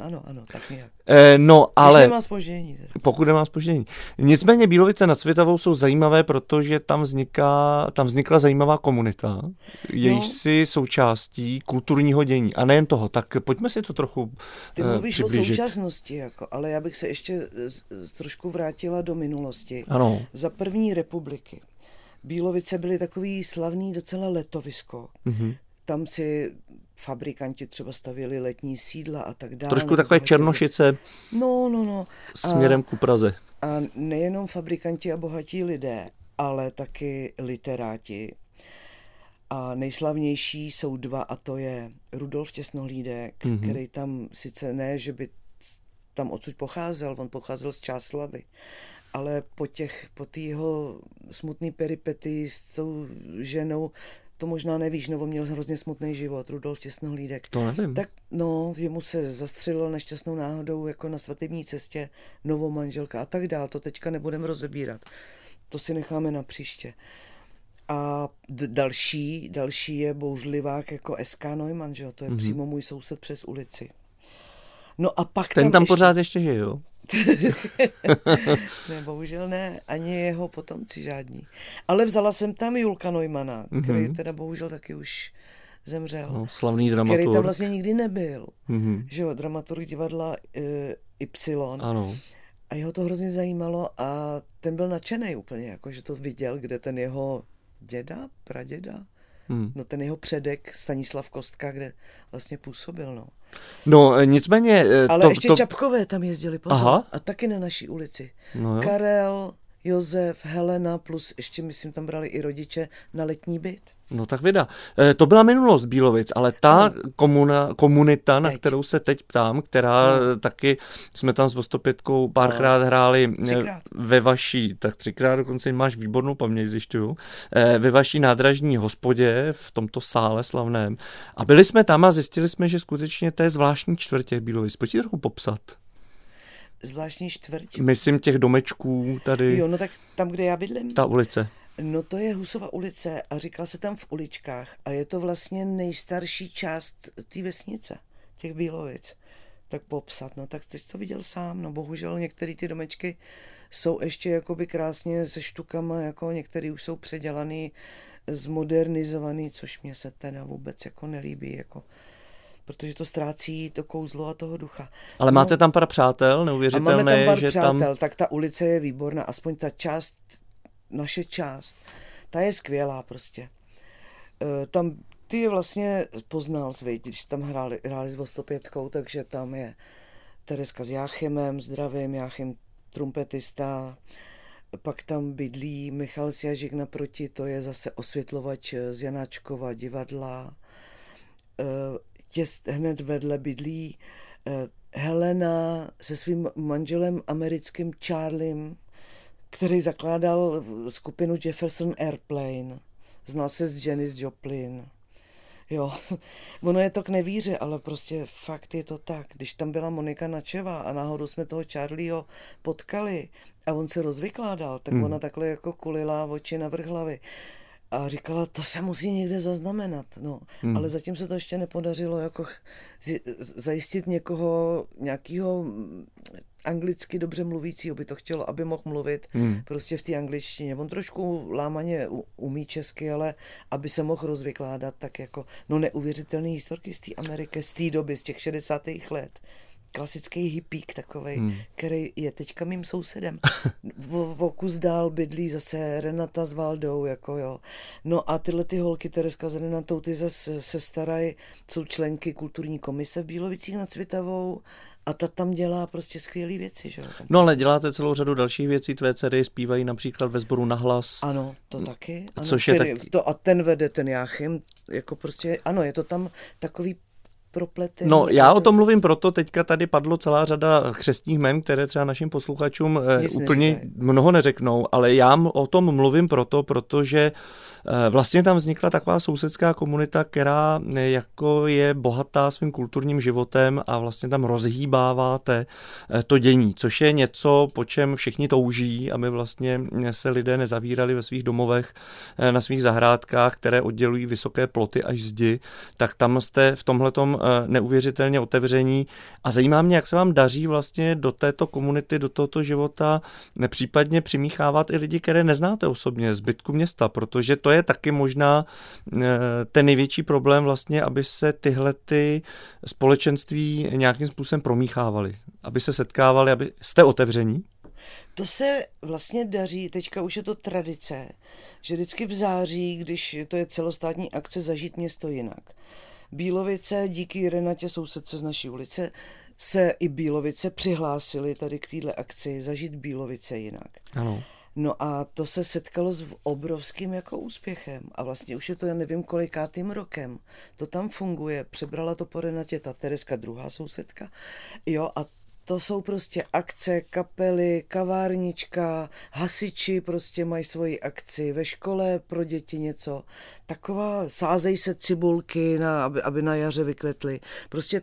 Ano, ano, tak nějak. E, no, ale... Když nemá spoždění. Pokud nemá spoždění. Nicméně Bílovice nad Světavou jsou zajímavé, protože tam, vzniká, tam vznikla zajímavá komunita, jejíž no. si součástí kulturního dění. A nejen toho, tak pojďme si to trochu Ty mluvíš přiblížit. o současnosti, jako, ale já bych se ještě z, z, trošku vrátila do minulosti. Ano. Za první republiky. Bílovice byly takový slavný docela letovisko. Mm-hmm. Tam si fabrikanti třeba stavěli letní sídla a tak dále. Trošku takové černošice no, no, no. směrem a, ku Praze. A nejenom fabrikanti a bohatí lidé, ale taky literáti. A nejslavnější jsou dva a to je Rudolf Těsnohlídek, mm-hmm. který tam sice ne, že by tam odsud pocházel, on pocházel z Čáslavy, ale po těch, po jeho smutný peripety s tou ženou to možná nevíš, nebo měl hrozně smutný život, Rudolf Těsnohlídek. To nevím. Tak no, jemu se zastřelil nešťastnou náhodou jako na svatební cestě novou manželka a tak dál. To teďka nebudeme rozebírat. To si necháme na příště. A d- další, další je bouřlivák jako SK Neumann, že? to je mm-hmm. přímo můj soused přes ulici. No a pak Ten tam, tam ještě, pořád ještě žije, jo? Ne, bohužel ne, ani jeho potomci žádní. Ale vzala jsem tam Julka Neumana, který mm-hmm. teda bohužel taky už zemřel. No, slavný dramaturg. Který tam vlastně nikdy nebyl. Mm-hmm. Že jo, dramaturg divadla uh, Y. Ano. A jeho to hrozně zajímalo a ten byl nadšený úplně, jako že to viděl, kde ten jeho děda, praděda, Hmm. No ten jeho předek Stanislav Kostka, kde vlastně působil, no. No nicméně... Eh, Ale to, ještě to... Čapkové tam jezdili, pozor. Aha. A taky na naší ulici. No Karel, Josef, Helena, plus ještě, myslím, tam brali i rodiče na letní byt. No tak vida. E, to byla minulost Bílovic, ale ta komuna, komunita, na teď. kterou se teď ptám, která no. taky jsme tam s Vostopětkou párkrát no. hráli e, třikrát. ve vaší, tak třikrát dokonce máš výbornou paměť, zjišťuju, e, ve vaší nádražní hospodě v tomto sále slavném. A byli jsme tam a zjistili jsme, že skutečně to je zvláštní čtvrtě Bílovic. Pojďte trochu popsat zvláštní čtvrť. Myslím těch domečků tady. Jo, no tak tam, kde já bydlím. Ta ulice. No to je Husova ulice a říkal se tam v uličkách a je to vlastně nejstarší část té vesnice, těch Bílovic. Tak popsat, no tak teď to viděl sám, no bohužel některé ty domečky jsou ještě jakoby krásně se štukama, jako některé už jsou předělaný, zmodernizovaný, což mě se teda vůbec jako nelíbí, jako protože to ztrácí to kouzlo a toho ducha. Ale máte no, tam pár přátel, neuvěřitelné, a máme tam pár že přátel, tam... tak ta ulice je výborná, aspoň ta část, naše část, ta je skvělá prostě. E, tam ty je vlastně poznal, svej, když tam hráli, hráli s Vostopětkou, takže tam je Tereska s Jáchymem, zdravím, Jáchym trumpetista, pak tam bydlí Michal Sjažik naproti, to je zase osvětlovač z Janáčkova divadla. E, těst hned vedle bydlí eh, Helena se svým manželem americkým Charliem, který zakládal skupinu Jefferson Airplane. Znal se s Janis Joplin. Jo, ono je to k nevíře, ale prostě fakt je to tak. Když tam byla Monika Načeva a náhodou jsme toho Charlieho potkali a on se rozvykládal, tak hmm. ona takhle jako kulila oči na vrch hlavy a říkala, to se musí někde zaznamenat, no. Hmm. Ale zatím se to ještě nepodařilo jako zajistit někoho, nějakého anglicky dobře mluvícího by to chtělo, aby mohl mluvit hmm. prostě v té angličtině. On trošku lámaně umí česky, ale aby se mohl rozvykládat tak jako, no neuvěřitelný historky z té Ameriky, z té doby, z těch 60. let klasický hippík takový, hmm. který je teďka mým sousedem. V, v kus dál bydlí zase Renata s Valdou, jako jo. No a tyhle ty holky, Tereska s Renatou, ty zase se starají, jsou členky kulturní komise v Bílovicích nad Cvitavou a ta tam dělá prostě skvělé věci. Že? No ale děláte celou řadu dalších věcí, tvé dcery zpívají například ve sboru na hlas. Ano, to taky. Ano, Což je tak... to, a ten vede ten Jáchym, jako prostě, ano, je to tam takový propletený. No, já o tom mluvím proto, teďka tady padlo celá řada křestních men, které třeba našim posluchačům eh, Nic úplně neříkají. mnoho neřeknou, ale já o tom mluvím proto, protože Eh, vlastně tam vznikla taková sousedská komunita, která eh, jako je bohatá svým kulturním životem a vlastně tam rozhýbáváte to dění, což je něco, po čem všichni touží, aby vlastně se lidé nezavírali ve svých domovech, na svých zahrádkách, které oddělují vysoké ploty až zdi, tak tam jste v tomhletom neuvěřitelně otevření a zajímá mě, jak se vám daří vlastně do této komunity, do tohoto života případně přimíchávat i lidi, které neznáte osobně, zbytku města, protože to je je taky možná eh, ten největší problém vlastně, aby se tyhle ty společenství nějakým způsobem promíchávaly, aby se setkávaly, aby jste otevření? To se vlastně daří, teďka už je to tradice, že vždycky v září, když to je celostátní akce Zažít město jinak. Bílovice díky Renatě sousedce z naší ulice se i Bílovice přihlásili tady k téhle akci Zažít Bílovice jinak. Ano. No a to se setkalo s obrovským jako úspěchem. A vlastně už je to, já nevím kolikátým rokem. To tam funguje. Přebrala to po Renatě ta Tereska, druhá sousedka. Jo, a to jsou prostě akce, kapely, kavárnička, hasiči prostě mají svoji akci, ve škole pro děti něco. Taková, sázej se cibulky, na, aby, aby na jaře vykletly. Prostě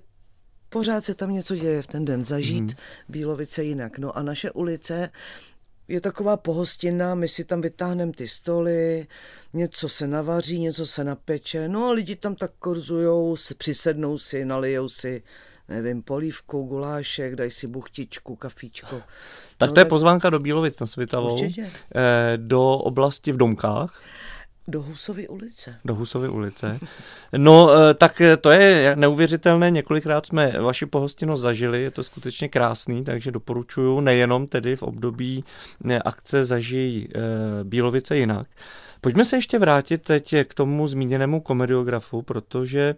pořád se tam něco děje v ten den, zažít mm. Bílovice jinak. No a naše ulice je taková pohostinná, my si tam vytáhneme ty stoly, něco se navaří, něco se napeče, no a lidi tam tak korzujou, přisednou si, nalijou si nevím, polívku, gulášek, daj si buchtičku, kafíčko. Tak No to je tak- pozvánka do Bílovic na Svitavou, Určitě. eh, do oblasti v Domkách, Do Husovy ulice. do Husovy ulice. No, eh, tak eh, to je neuvěřitelné, několikrát jsme vaši pohostinnost zažili, je to skutečně krásný, takže doporučuju nejenom tedy v období akce Zažij eh, Bílovice jinak. Pojďme se ještě vrátit teď k tomu zmíněnému komediografu, protože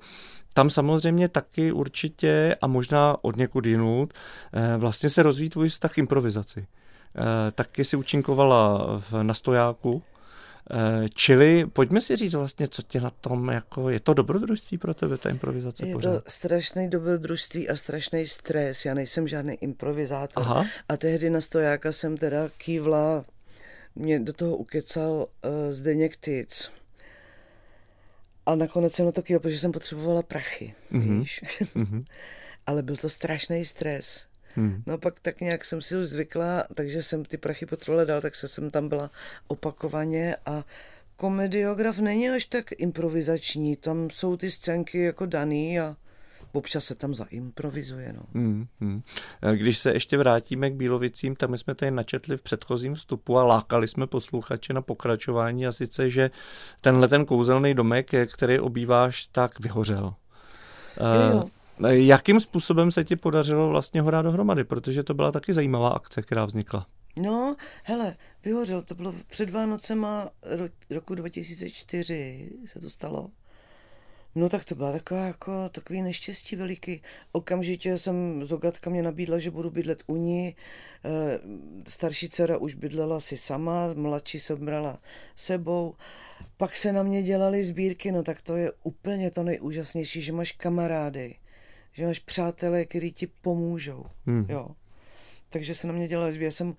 tam samozřejmě taky určitě a možná od někud jinut eh, vlastně se rozvíjí tvůj vztah k improvizaci. Eh, Taky si účinkovala v Nastojáku, Eh, Čili pojďme si říct vlastně, co tě na tom, jako je to dobrodružství pro tebe, ta improvizace Je to pořád? strašný dobrodružství a strašný stres. Já nejsem žádný improvizátor. Aha. A tehdy na stojáka jsem teda kývla, mě do toho ukecal uh, Zdeněk Tyc. A nakonec jsem na to kývla, protože jsem potřebovala prachy, Mhm. víš. Mhm. Ale byl to strašný stres. Hmm. No a pak tak nějak jsem si už zvykla, takže jsem ty prachy potřebovala dál, tak se jsem tam byla opakovaně a komediograf není až tak improvizační, tam jsou ty scénky jako daný a občas se tam zaimprovizuje, no. Hmm, hmm. Eh, Když se ještě vrátíme k Bílovicím, tam my jsme tady načetli v předchozím vstupu a lákali jsme posluchače na pokračování a sice, že tenhle ten kouzelný domek, který obýváš, tak vyhořel. Eh, Jo. Jakým způsobem se ti podařilo vlastně ho dát dohromady? Protože to byla taky zajímavá akce, která vznikla. No, hele, vyhořel, to bylo před Vánocema ro- roku 2004 se to stalo. No tak to byla taková jako takový neštěstí veliký. Okamžitě jsem, Zogatka mě nabídla, že budu bydlet u ní. Eh, Starší dcera už bydlela si sama, mladší se brala sebou. Pak se na mě dělaly sbírky, no tak to je úplně to nejúžasnější, že máš kamarády, že máš přátelé, kteří ti pomůžou. Hmm. Jo. Takže se na mě dělali sběr. Jsem,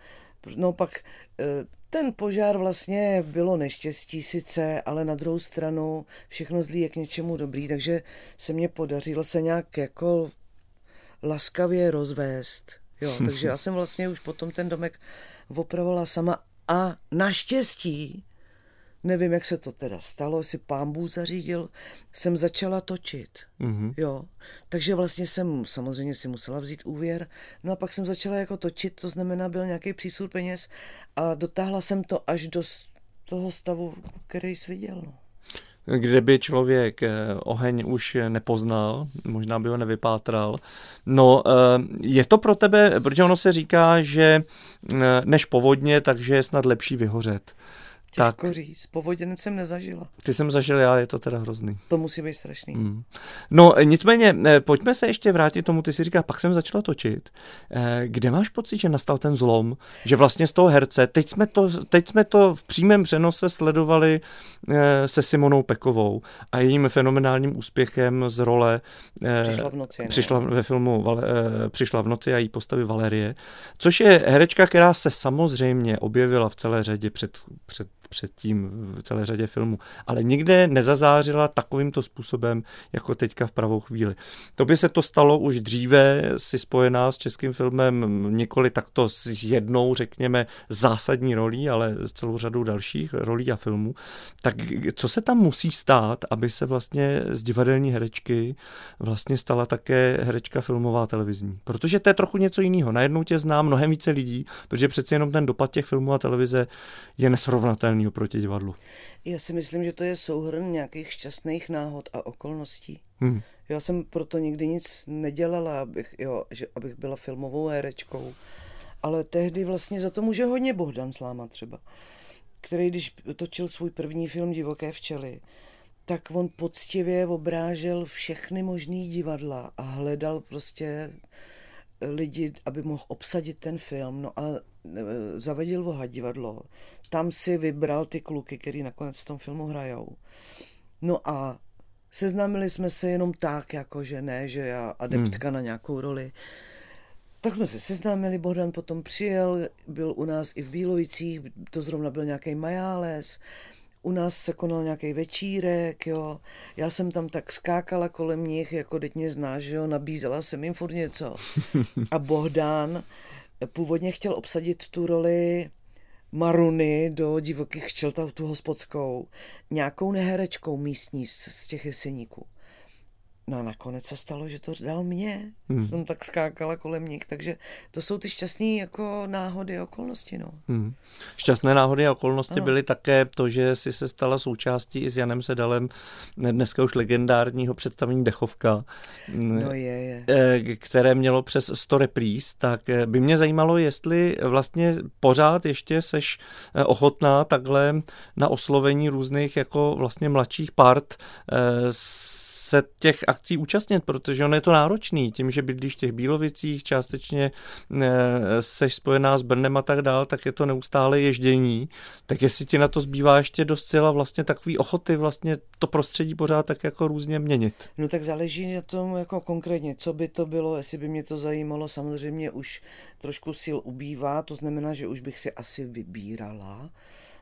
no pak eh, ten požár vlastně bylo neštěstí sice, ale na druhou stranu všechno zlý je k něčemu dobrý, takže se mně podařilo se nějak jako laskavě rozvést. Jo, takže já jsem vlastně už potom ten domek opravovala sama a naštěstí, nevím, jak se to teda stalo, jestli pán Bůh zařídil, jsem začala točit. Mhm. Jo, takže vlastně jsem samozřejmě si musela vzít úvěr, no a pak jsem začala jako točit, to znamená byl nějaký přísud peněz a dotáhla jsem to až do toho stavu, který jsi viděl. No. kde by člověk eh, oheň už nepoznal, možná by ho nevypátral. No, eh, je to pro tebe, protože ono se říká, že eh, než povodně, takže je snad lepší vyhořet. Tak, Těžko říct, povoděnec jsem nezažila. ty jsem zažil já, je to teda hrozný. To musí být strašný. Hmm. No, eh, nicméně, eh, pojďme se ještě vrátit tomu, ty si říká, pak jsem začala točit. Eh, Kde máš pocit, že nastal ten zlom, že vlastně z toho herce, teď jsme to, teď jsme to v přímém přenose sledovali se Simonou Pekovou a jejím fenomenálním úspěchem z role Přišla v noci. no. Přišla ve filmu Přišla v noci a její postavy Valerie, což je herečka, která se samozřejmě objevila v celé řadě před, před, předtím v celé řadě filmů, ale nikde nezazářila takovýmto způsobem, jako teďka v pravou chvíli. To by se to stalo už dříve, si spojená s českým filmem nikoli takto s jednou, řekněme, zásadní rolí, ale s celou řadou dalších rolí a filmů. Tak co se tam musí stát, aby se vlastně z divadelní herečky vlastně stala také herečka filmová televizní? Protože to je trochu něco jiného. Najednou tě zná mnohem více lidí, protože přeci jenom ten dopad těch filmů a televize je nesrovnatelný oproti divadlu. Já si myslím, že to je souhrn nějakých šťastných náhod a okolností. Hmm. Já jsem proto nikdy nic nedělala, abych, jo, že, abych byla filmovou herečkou. Ale tehdy vlastně za to může hodně Bohdan Sláma třeba, který když točil svůj první film Divoké včely, tak on poctivě obrážel všechny možný divadla a hledal prostě lidi, aby mohl obsadit ten film. No a e, zavedil Voha divadlo. Tam si vybral ty kluky, který nakonec v tom filmu hrajou. No a seznámili jsme se jenom tak, jako že ne, že já adeptka hmm. na nějakou roli. Tak jsme se seznámili, Bohdan potom přijel, byl u nás i v Bílovicích, to zrovna byl nějaký majáles, u nás se konal nějaký večírek, jo. Já jsem tam tak skákala kolem nich, jako teď mě znáš, že jo, nabízela jsem jim furt něco. A Bohdan původně chtěl obsadit tu roli Maruny do divokých včel, ta- tu hospodskou, nějakou neherečkou místní z, z těch jeseníků. No a nakonec se stalo, že to dal mě. Hmm. Jsem tak skákala kolem nich, takže to jsou ty šťastné jako náhody a okolnosti. No. Hmm. Šťastné náhody a okolnosti ano. byly také to, že si se stala součástí i s Janem Sedalem dneska už legendárního představení Dechovka, no je, je. Eh, které mělo přes 100 repríz, tak eh, by mě zajímalo, jestli vlastně pořád ještě seš eh, ochotná takhle na oslovení různých jako vlastně mladších part s se těch akcí účastnit, protože ono je to náročný, tím, že bydlíš v těch Bílovicích, částečně e, seš spojená s Brnem a tak dál, tak je to neustále ježdění. Tak jestli ti na to zbývá ještě dost sila vlastně takový ochoty vlastně to prostředí pořád tak jako různě měnit. No tak záleží na tom jako konkrétně, co by to bylo, jestli by mě to zajímalo, samozřejmě už trošku sil ubývá, to znamená, že už bych si asi vybírala.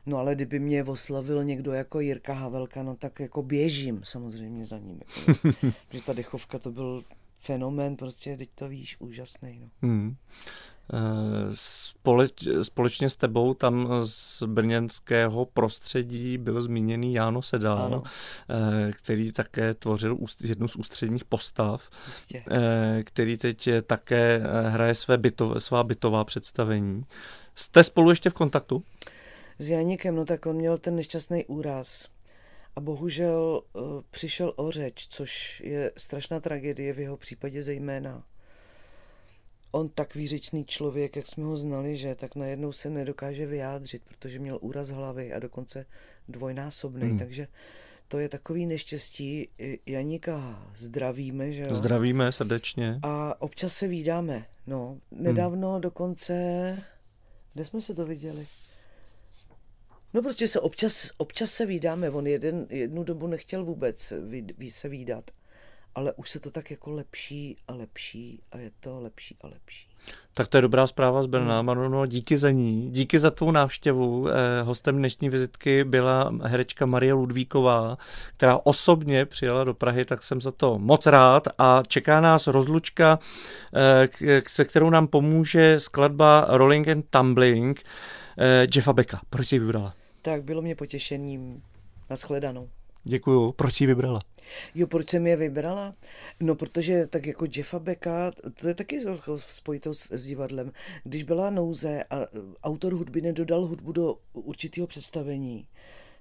No ale kdyby mě oslavil někdo jako Jirka Havelka, no tak jako běžím samozřejmě za ním. Jako, že ta dechovka to byl fenomén, prostě teď to víš, úžasný. No. Hmm. Eh, společ, společně s tebou tam z brněnského prostředí byl zmíněný Jáno Sedal, ano. Eh, který také tvořil jednu z ústředních postav, Jistě. Eh, který teď také hraje své bytové, svá bytová představení. Jste spolu ještě v kontaktu? S Janíkem, no tak on měl ten nešťastný úraz. A bohužel uh, přišel o řeč, což je strašná tragédie v jeho případě zejména. On tak výřečný člověk, jak jsme ho znali, že tak najednou se nedokáže vyjádřit, protože měl úraz hlavy a dokonce dvojnásobný, hmm. takže to je takový neštěstí. Janíka zdravíme, že jo? Zdravíme srdečně. A občas se vídáme, no. Nedávno hmm. dokonce, kde jsme se to viděli? No prostě se občas, občas se výdáme, on jeden, jednu dobu nechtěl vůbec ví, ví se výdat, ale už se to tak jako lepší a lepší a je to lepší a lepší. Tak to je dobrá zpráva z Brna, hmm. Maruno, díky za ní. Díky za tvou návštěvu. Eh, hostem dnešní vizitky byla herečka Marie Ludvíková, která osobně přijela do Prahy, tak jsem za to moc rád a čeká nás rozlučka, eh, se kterou nám pomůže skladba Rolling and Tumbling eh, Jeffa Becka. Proč jsi vybrala? Tak bylo mě potěšením. Naschledanou. Děkuju. Proč jsi vybrala? Jo, proč jsem je vybrala? No, protože tak jako Jeffa Becka, to je taky spojitost s divadlem. Když byla nouze a autor hudby nedodal hudbu do určitého představení,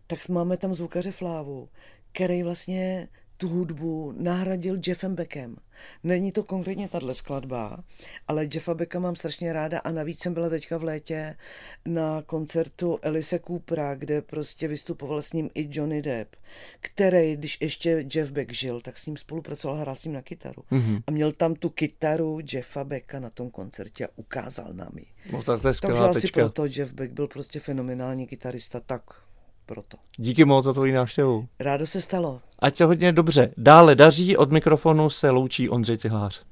tak máme tam zvukaře Flávu, který vlastně tu hudbu nahradil Jeffem Beckem. Není to konkrétně tahle skladba, ale Jeffa Becka mám strašně ráda a navíc jsem byla teďka v létě na koncertu Elise Coopera, kde prostě vystupoval s ním i Johnny Depp, který, když ještě Jeff Beck žil, tak s ním spolupracoval, hrál s ním na kytaru. Mm-hmm. A měl tam tu kytaru Jeffa Becka na tom koncertě a ukázal nám ji. No tak to je Takže asi proto Jeff Beck byl prostě fenomenální kytarista, tak proto. Díky moc za tvoji návštěvu. Rádo se stalo. Ať se hodně dobře dále daří, od mikrofonu se loučí Ondřej Cihlář.